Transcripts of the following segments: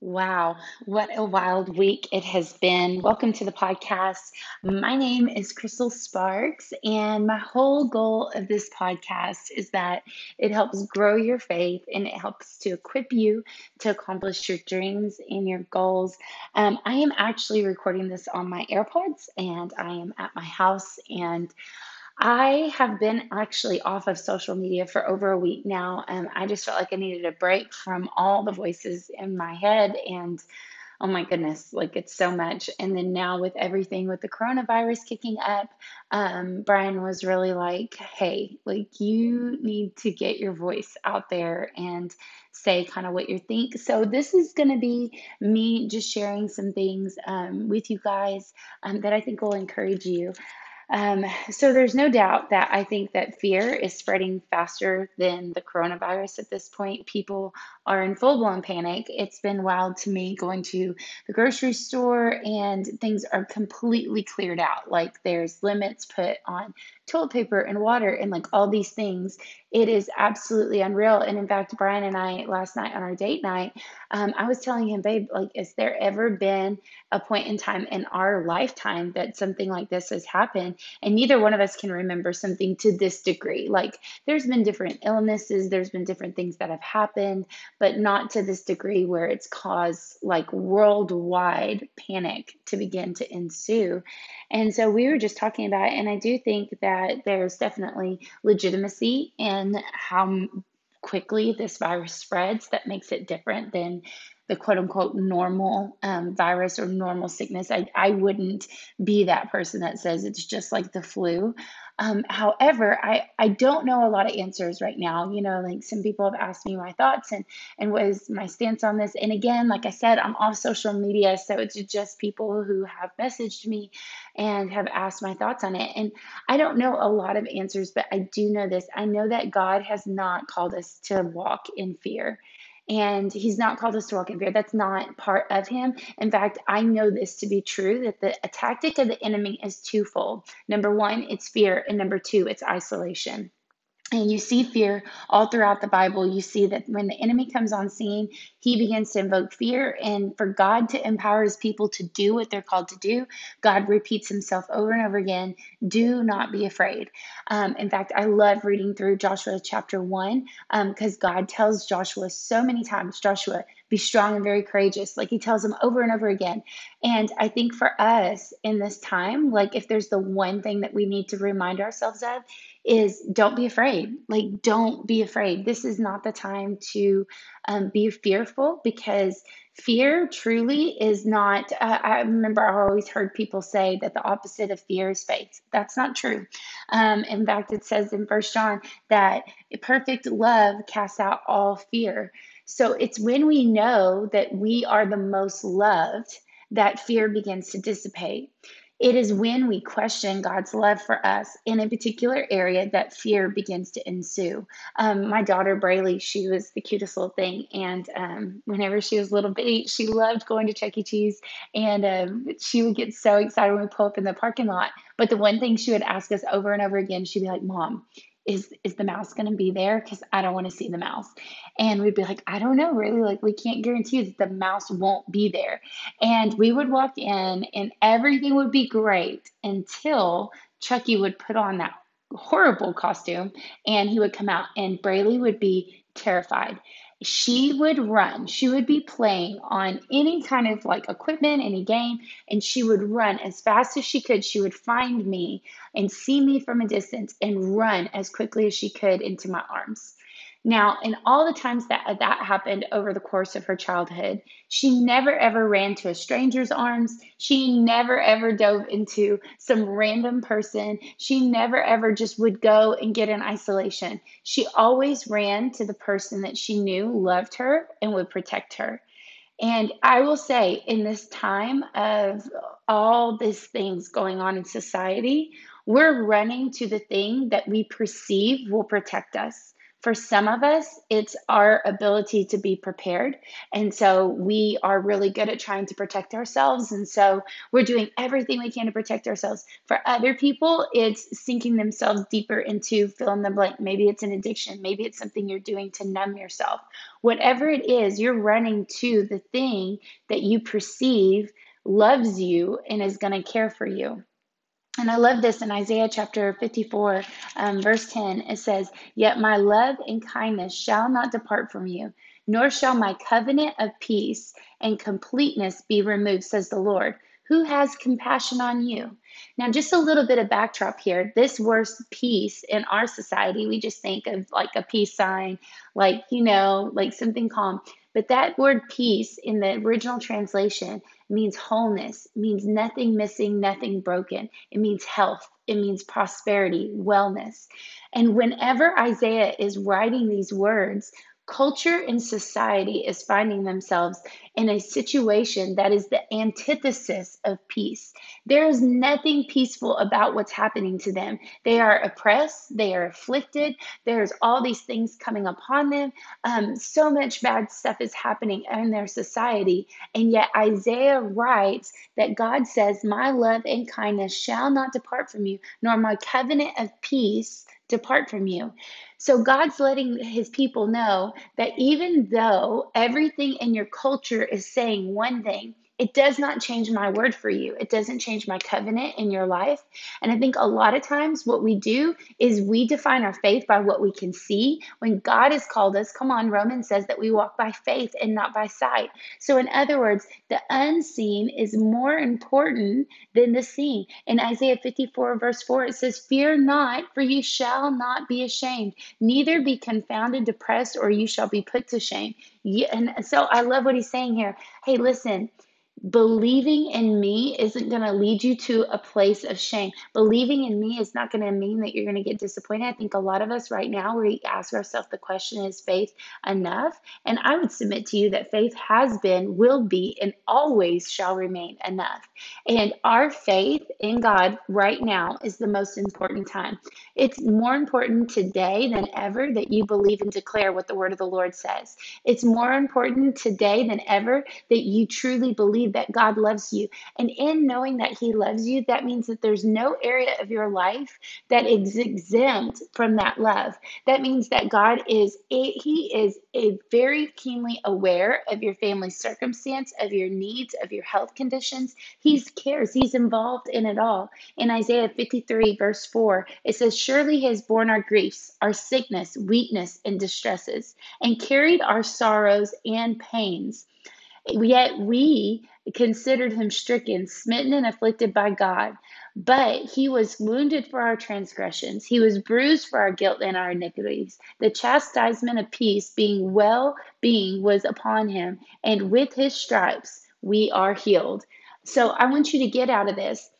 Wow, what a wild week it has been. Welcome to the podcast. My name is Crystal Sparks, and my whole goal of this podcast is that it helps grow your faith and it helps to equip you to accomplish your dreams and your goals. Um, I am actually recording this on my AirPods, and I am at my house, and I have been actually off of social media for over a week now. and I just felt like I needed a break from all the voices in my head. And oh my goodness, like it's so much. And then now, with everything with the coronavirus kicking up, um, Brian was really like, hey, like you need to get your voice out there and say kind of what you think. So, this is going to be me just sharing some things um, with you guys um, that I think will encourage you. Um, so there's no doubt that I think that fear is spreading faster than the coronavirus at this point. People are in full blown panic. It's been wild to me going to the grocery store and things are completely cleared out. Like there's limits put on toilet paper and water and like all these things. It is absolutely unreal. And in fact, Brian and I last night on our date night, um, I was telling him, babe, like, has there ever been a point in time in our lifetime that something like this has happened? And neither one of us can remember something to this degree. Like, there's been different illnesses, there's been different things that have happened, but not to this degree where it's caused like worldwide panic to begin to ensue. And so we were just talking about it, and I do think that there's definitely legitimacy in how quickly this virus spreads that makes it different than the quote unquote normal um, virus or normal sickness. I, I wouldn't be that person that says it's just like the flu. Um, however, I, I don't know a lot of answers right now. You know, like some people have asked me my thoughts and, and what is my stance on this. And again, like I said, I'm off social media, so it's just people who have messaged me and have asked my thoughts on it. And I don't know a lot of answers, but I do know this. I know that God has not called us to walk in fear and he's not called walk in fear. That's not part of him. In fact, I know this to be true that the tactic of the enemy is twofold. Number one, it's fear, and number two, it's isolation. And you see fear all throughout the Bible. You see that when the enemy comes on scene, he begins to invoke fear. And for God to empower his people to do what they're called to do, God repeats himself over and over again do not be afraid. Um, in fact, I love reading through Joshua chapter 1 because um, God tells Joshua so many times, Joshua, be strong and very courageous. Like he tells him over and over again. And I think for us in this time, like if there's the one thing that we need to remind ourselves of, is don't be afraid. Like, don't be afraid. This is not the time to um, be fearful because fear truly is not. Uh, I remember I always heard people say that the opposite of fear is faith. That's not true. Um, in fact, it says in First John that perfect love casts out all fear. So it's when we know that we are the most loved that fear begins to dissipate. It is when we question God's love for us in a particular area that fear begins to ensue. Um, my daughter Braylee, she was the cutest little thing, and um, whenever she was little bitty, she loved going to Chuck E. Cheese, and um, she would get so excited when we pull up in the parking lot. But the one thing she would ask us over and over again, she'd be like, "Mom, is is the mouse going to be there? Because i don't want to see the mouse. And we'd be like i don't know really like we can't guarantee that the mouse won't be there. And we would walk in and everything would be great until chucky would put on that horrible costume and he would come out and braylee would be terrified she would run. She would be playing on any kind of like equipment, any game, and she would run as fast as she could. She would find me and see me from a distance and run as quickly as she could into my arms. Now, in all the times that that happened over the course of her childhood, she never ever ran to a stranger's arms. She never ever dove into some random person. She never ever just would go and get in isolation. She always ran to the person that she knew loved her and would protect her. And I will say, in this time of all these things going on in society, we're running to the thing that we perceive will protect us For some of us, it's our ability to be prepared. And so we are really good at trying to protect ourselves. And so we're doing everything we can to protect ourselves. For other people, it's sinking themselves deeper into fill in the blank. Maybe it's an addiction. Maybe it's something you're doing to numb yourself. Whatever it is, you're running to the thing that you perceive loves you and is going to care for you. And I love this in Isaiah chapter 54, um, verse 10. It says, Yet my love and kindness shall not depart from you, nor shall my covenant of peace and completeness be removed, says the Lord. Who has compassion on you? Now, just a little bit of backdrop here. This word peace in our society, we just think of like a peace sign, like, you know, like something calm. But that word peace in the original translation means wholeness, means nothing missing, nothing broken. It means health, it means prosperity, wellness. And whenever Isaiah is writing these words, culture and society is finding themselves in a situation that is the antithesis of peace. There is nothing peaceful about what's happening to them. They are oppressed, they are afflicted, there's all these things coming upon them. Um, so much bad stuff is happening in their society. And yet, Isaiah writes that God says, My love and kindness shall not depart from you, nor my covenant of peace depart from you. So God's letting his people know that even though everything in your culture is saying one thing, it does not change my word for you. It doesn't change my covenant in your life. And I think a lot of times what we do is we define our faith by what we can see. When God has called us, come on, Romans says that we walk by faith and not by sight. So, in other words, the unseen is more important than the seen. In Isaiah 54, verse 4, it says, Fear not, for you shall not be ashamed, neither be confounded, depressed, or you shall be put to shame. And so I love what he's saying here. Hey, listen, believing in me isn't going to lead you to a place of shame. Believing in me is not going to mean that you're going to get disappointed. I think a lot of us right now, we ask ourselves the question is faith enough? And I would submit to you that faith has been, will be, and always shall remain enough. And our faith in God right now is the most important time. It's more important today than ever that you believe and declare what the word of the Lord says. It's more important today than ever that you truly believe that God loves you. And in knowing that He loves you, that means that there's no area of your life that is exempt from that love. That means that God is, He is a very keenly aware of your family circumstance, of your needs, of your health conditions. He cares, He's involved in it all. In Isaiah 53, verse 4, it says, Surely He has borne our griefs, our sickness, weakness, and distresses, and carried our sorrows and pains. Yet we considered him stricken, smitten, and afflicted by God. But he was wounded for our transgressions, he was bruised for our guilt and our iniquities. The chastisement of peace, being well being, was upon him, and with his stripes we are healed. So I want you to get out of this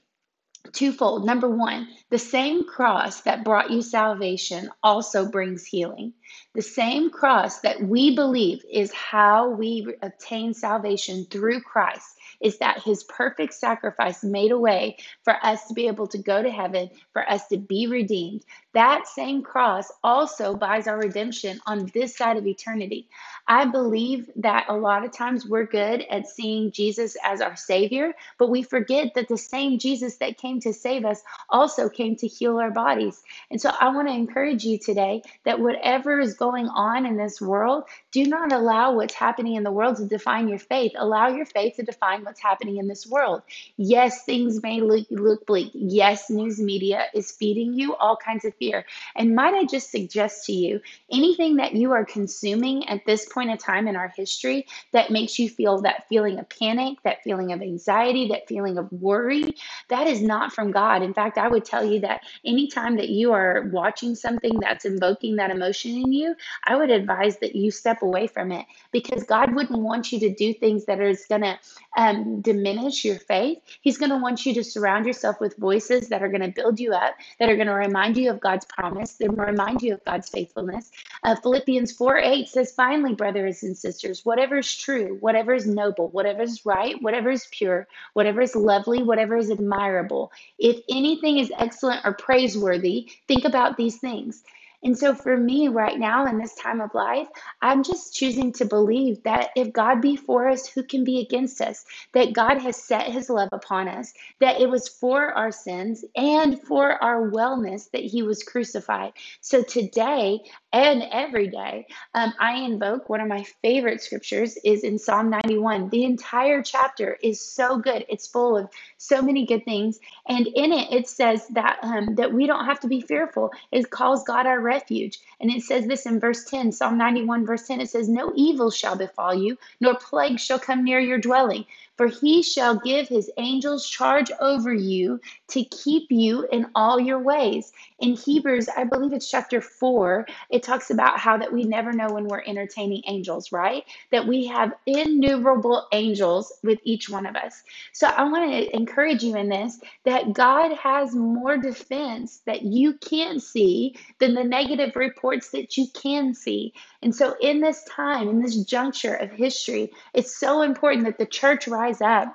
twofold. Number one, the same cross that brought you salvation also brings healing. The same cross that we believe is how we obtain salvation through Christ is that his perfect sacrifice made a way for us to be able to go to heaven, for us to be redeemed. That same cross also buys our redemption on this side of eternity. I believe that a lot of times we're good at seeing Jesus as our Savior, but we forget that the same Jesus that came to save us also came to heal our bodies. And so I want to encourage you today that whatever is going on in this world, do not allow what's happening in the world to define your faith. Allow your faith to define what's happening in this world. Yes, things may look, look bleak. Yes, news media is feeding you all kinds of fear. And might I just suggest to you anything that you are consuming at this point in time in our history that makes you feel that feeling of panic, that feeling of anxiety, that feeling of worry, that is not from God. In fact, I would tell you that anytime that you are watching something that's invoking that emotion in you, I would advise that you step away from it because God wouldn't want you to do things that are going to um, diminish your faith. He's going to want you to surround yourself with voices that are going to build you up, that are going to remind you of God's promise, that remind you of God's faithfulness. Uh, Philippians 4 8 says, Finally, brothers and sisters, whatever is true, whatever is noble, whatever is right, whatever is pure, whatever is lovely, whatever is admirable, if anything is excellent or praiseworthy, think about these things. And so for me right now in this time of life, I'm just choosing to believe that if God be for us, who can be against us? That God has set his love upon us, that it was for our sins and for our wellness that he was crucified. So today and every day, um, I invoke one of my favorite scriptures is in Psalm 91. The entire chapter is so good. It's full of so many good things. And in it, it says that um, that we don't have to be fearful. It calls God our refuge. And it says this in verse 10, Psalm 91, verse 10. It says, No evil shall befall you, nor plague shall come near your dwelling. For he shall give his angels charge over you to keep you in all your ways. In Hebrews, I believe it's chapter 4, it talks about how that we never know when we're entertaining angels, right? That we have innumerable angels with each one of us. So I want to encourage you in this that God has more defense that you can't see than the negative reports that you can see. And so in this time, in this juncture of history, it's so important that the church rise up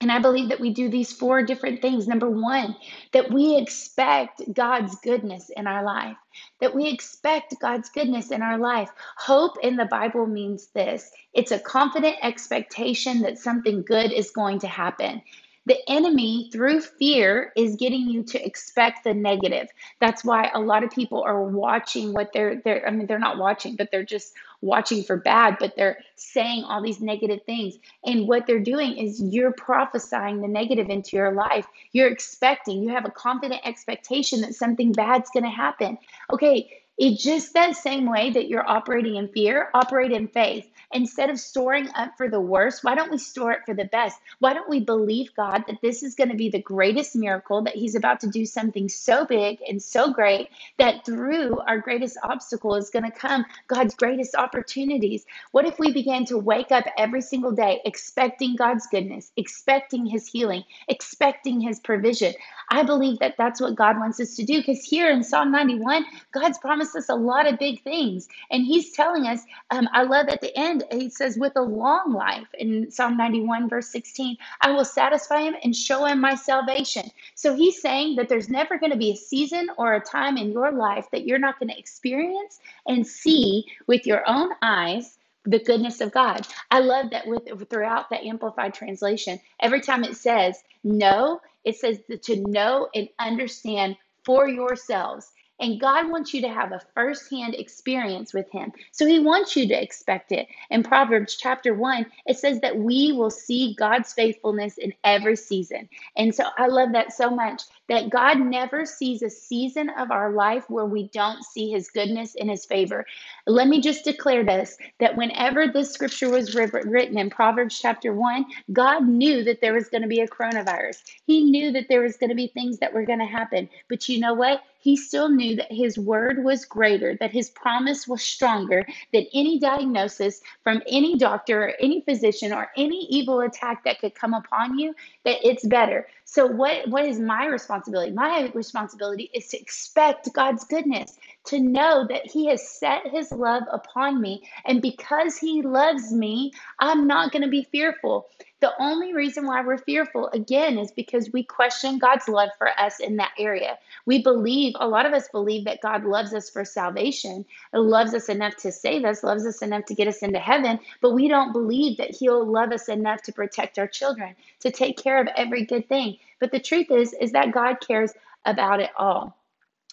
and I believe that we do these four different things. Number one, that we expect God's goodness in our life, that we expect God's goodness in our life. Hope in the Bible means this it's a confident expectation that something good is going to happen. The enemy, through fear, is getting you to expect the negative. That's why a lot of people are watching what they're they're I mean they're not watching, but they're just watching for bad, but they're saying all these negative things. And what they're doing is you're prophesying the negative into your life. You're expecting, you have a confident expectation that something bad's going to happen. Okay, it's just that same way that you're operating in fear, operate in faith. Instead of storing up for the worst, why don't we store it for the best? Why don't we believe God that this is going to be the greatest miracle, that He's about to do something so big and so great that through our greatest obstacle is going to come God's greatest opportunities? What if we began to wake up every single day expecting God's goodness, expecting His healing, expecting His provision? I believe that that's what God wants us to do because here in Psalm 91, God's promised us a lot of big things. And He's telling us, um, I love at the end, He says, with a long life in Psalm 91, verse 16, I will satisfy Him and show Him my salvation. So He's saying that there's never going to be a season or a time in your life that you're not going to experience and see with your own eyes the goodness of God. I love that with throughout the amplified translation, every time it says know, it says to know and understand for yourselves. And God wants you to have a firsthand experience with Him. So He wants you to expect it. In Proverbs chapter 1, it says that we will see God's faithfulness in every season. And so I love that so much that God never sees a season of our life where we don't see His goodness and His favor. Let me just declare this that whenever this scripture was written in Proverbs chapter 1, God knew that there was going to be a coronavirus. He knew that there was going to be things that were going to happen. But you know what? He still knew that his word was greater, that his promise was stronger than any diagnosis from any doctor or any physician or any evil attack that could come upon you, that it's better. So what what is my responsibility? My responsibility is to expect God's goodness, to know that he has set his love upon me and because he loves me, I'm not going to be fearful. The only reason why we're fearful again is because we question God's love for us in that area. We believe a lot of us believe that God loves us for salvation, loves us enough to save us, loves us enough to get us into heaven, but we don't believe that he'll love us enough to protect our children, to take care of every good thing. But the truth is is that God cares about it all.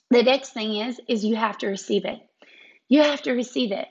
The next thing is is you have to receive it. You have to receive it.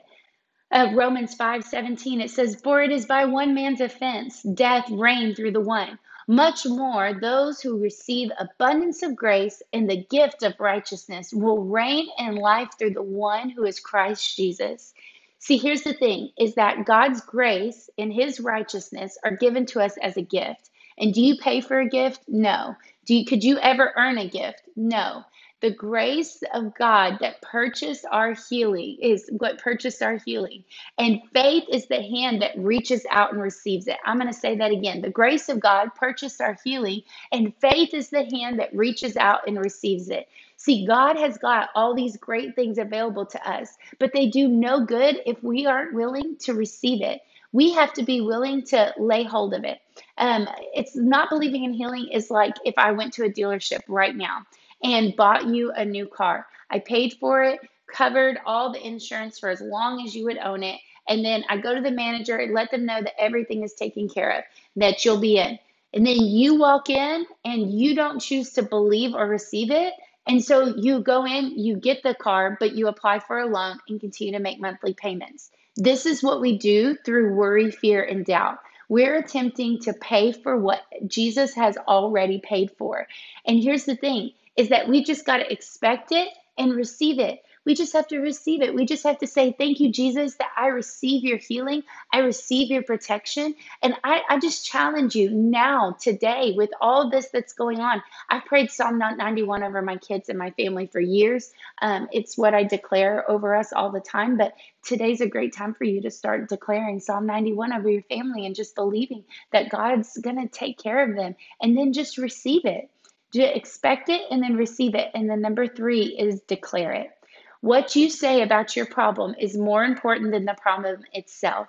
Uh, Romans 5 17, it says, For it is by one man's offense death reigned through the one. Much more, those who receive abundance of grace and the gift of righteousness will reign in life through the one who is Christ Jesus. See, here's the thing is that God's grace and his righteousness are given to us as a gift. And do you pay for a gift? No. Do you, could you ever earn a gift? No. The grace of God that purchased our healing is what purchased our healing. And faith is the hand that reaches out and receives it. I'm going to say that again. The grace of God purchased our healing, and faith is the hand that reaches out and receives it. See, God has got all these great things available to us, but they do no good if we aren't willing to receive it. We have to be willing to lay hold of it. Um, it's not believing in healing is like if I went to a dealership right now and bought you a new car. I paid for it. covered all the insurance for as long as you would own it. And then I go to the manager and let them know that everything is taken care of, that you'll be in. And then you walk in and you don't choose to believe or receive it. And so you go in, you get the car, but you apply for a loan and continue to make monthly payments. This is what we do through worry, fear, and doubt. We're attempting to pay for what Jesus has already paid for. And here's the thing is that we just got to expect it and receive it. We just have to receive it. We just have to say, Thank you, Jesus, that I receive your healing. I receive your protection. And I, I just challenge you now, today, with all this that's going on. I've prayed Psalm 91 over my kids and my family for years. Um, it's what I declare over us all the time. But today's a great time for you to start declaring Psalm 91 over your family and just believing that God's going to take care of them. And then just receive it. To expect it and then receive it. And then number three is declare it. What you say about your problem is more important than the problem itself.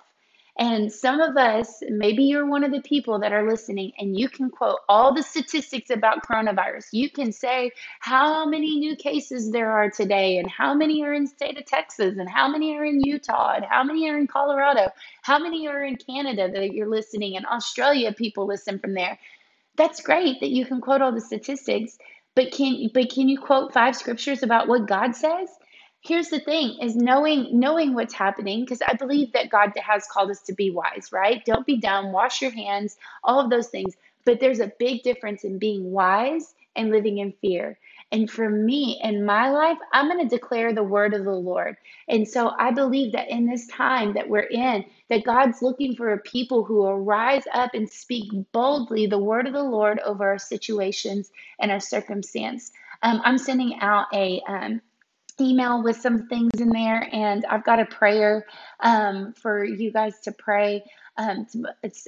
And some of us, maybe you're one of the people that are listening, and you can quote all the statistics about coronavirus. You can say how many new cases there are today, and how many are in state of Texas, and how many are in Utah, and how many are in Colorado, how many are in Canada that you're listening, and Australia, people listen from there. That's great that you can quote all the statistics, but can but can you quote five scriptures about what God says? here's the thing is knowing knowing what's happening because i believe that god has called us to be wise right? Don't be dumb wash your hands all of those things. But there's a big difference in being wise and living in fear and for me in my life i'm going to declare the word of the lord. And so i believe that in this time that we're in that god's looking for a people who will rise up and speak boldly the word of the lord over our situations and our circumstance. Um, i'm sending out a um, email with some things in there, and I've got a prayer um, for you guys to pray um,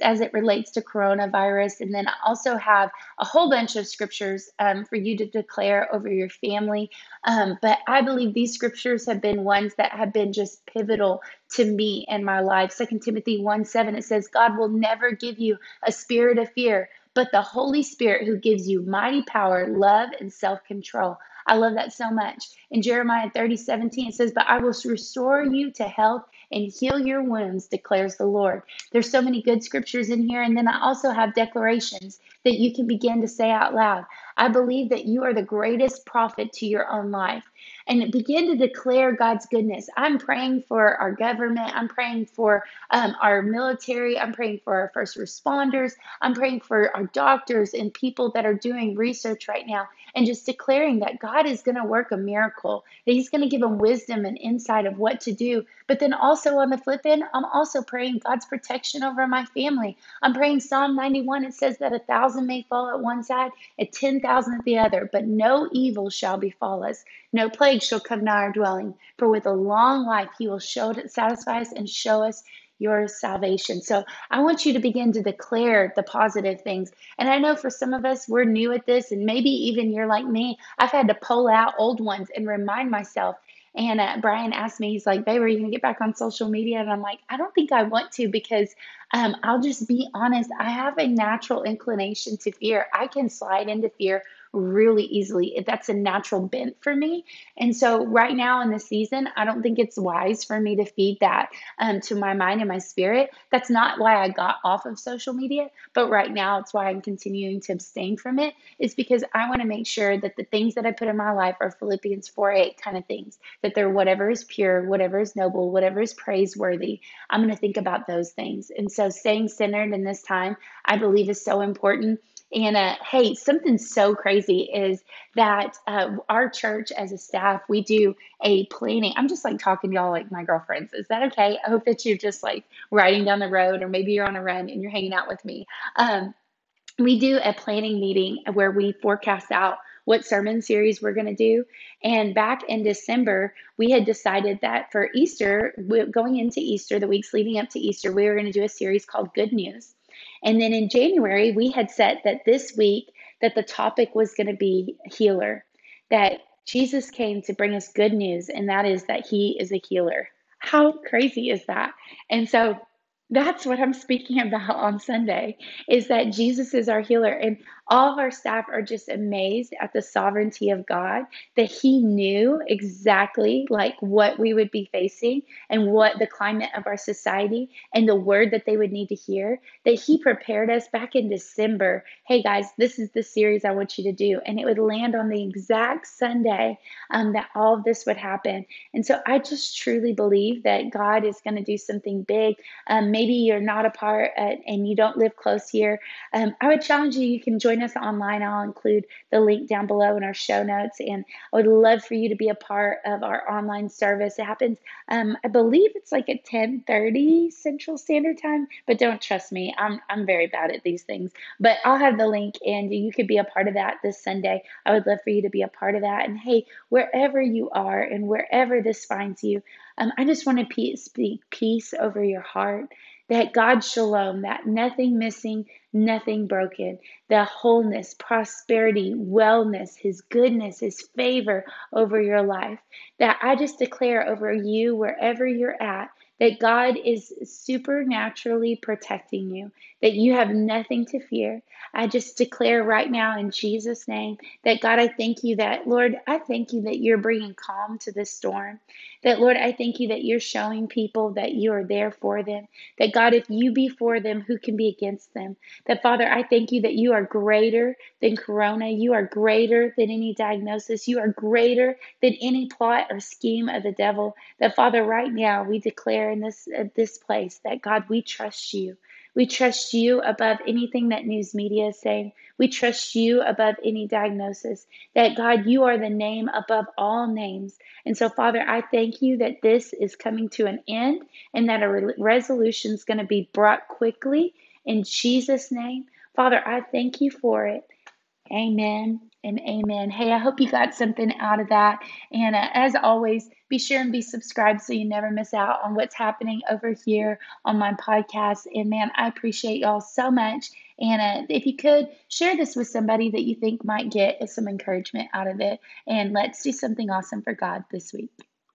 as it relates to coronavirus. And then I also have a whole bunch of scriptures um, for you to declare over your family. Um, but I believe these scriptures have been ones that have been just pivotal to me in my life. Second Timothy 1 7, it says, God will never give you a spirit of fear, but the Holy Spirit who gives you mighty power, love, and self control. I love that so much. In Jeremiah 30, 17, it says, But I will restore you to health and heal your wounds, declares the Lord. There's so many good scriptures in here. And then I also have declarations that you can begin to say out loud. I believe that you are the greatest prophet to your own life and begin to declare God's goodness. I'm praying for our government. I'm praying for um, our military. I'm praying for our first responders. I'm praying for our doctors and people that are doing research right now and just declaring that God is going to work a miracle, that He's going to give them wisdom and insight of what to do. But then also on the flip end, I'm also praying God's protection over my family. I'm praying Psalm 91. It says that a thousand may fall at one side, a 10,000 at the other, but no evil shall befall us. No plague shall come nigh our dwelling. For with a long life he will show satisfy us and show us your salvation. So I want you to begin to declare the positive things. And I know for some of us, we're new at this, and maybe even you're like me. I've had to pull out old ones and remind myself. And uh, Brian asked me, he's like, babe, are you going to get back on social media? And I'm like, I don't think I want to because um, I'll just be honest. I have a natural inclination to fear. I can slide into fear really easily. That's a natural bent for me. And so, right now in the season, I don't think it's wise for me to feed that um, to my mind and my spirit. That's not why I got off of social media, but right now it's why I'm continuing to abstain from it, is because I want to make sure that the things that I put in my life are Philippians 4 8 kind of things, that they're whatever is pure, whatever is noble, whatever is praiseworthy. I'm going to think about those things. And so, staying centered in this time, I believe is so important. And uh, hey, something so crazy is that uh, our church as a staff, we do a planning. I'm just like talking to y'all like my girlfriends. Is that okay? I hope that you're just like riding down the road or maybe you're on a run and you're hanging out with me. Um, we do a planning meeting where we forecast out what sermon series we're going to do. And back in December, we had decided that for Easter, going into Easter, the weeks leading up to Easter, we were going to do a series called Good News. And then in January, we had set that this week that the topic was going to be healer, that Jesus came to bring us good news, and that is that he is a healer. How crazy is that? And so That's what I'm speaking about on Sunday is that Jesus is our healer and all of our staff are just amazed at the sovereignty of God that he knew exactly like what we would be facing and what the climate of our society and the word that they would need to hear that he prepared us back in December. Hey guys, this is the series I want you to do and it would land on the exact Sunday um, that all of this would happen. And so I just truly believe that God is going to do something big. Um, maybe you're not a part uh, and you don't live close here. Um, I would challenge you, you can join us online. I'll include the link down below in our show notes. And I would love for you to be a part of our online service. It happens, um, I believe it's like at 1030 Central Standard Time, but don't trust me. I'm, I'm very bad at these things. But I'll have the link and you could be a part of that this Sunday. I would love for you to be a part of that. And hey, wherever you are and wherever this finds you, um, I just want to speak peace over your heart. That God shalom, that nothing missing, nothing broken, the wholeness, prosperity, wellness, His goodness, His favor over your life. That I just declare over you, wherever you're at, that God is supernaturally protecting you, that you have nothing to fear. I just declare right now in Jesus' name that God, I thank you that, Lord, I thank you that you're bringing calm to this storm. That, Lord, I thank you that you're showing people that you are there for them. That, God, if you be for them, who can be against them? That, Father, I thank you that you are greater than corona. You are greater than any diagnosis. You are greater than any plot or scheme of the devil. That, Father, right now we declare in this, uh, this place that, God, we trust you. We trust you above anything that news media is saying. We trust you above any diagnosis. That God, you are the name above all names. And so, Father, I thank you that this is coming to an end and that a re- resolution is going to be brought quickly in Jesus' name. Father, I thank you for it. Amen and amen. Hey, I hope you got something out of that. And uh, as always, be sure and be subscribed so you never miss out on what's happening over here on my podcast. And man, I appreciate y'all so much. And uh, if you could share this with somebody that you think might get some encouragement out of it, and let's do something awesome for God this week.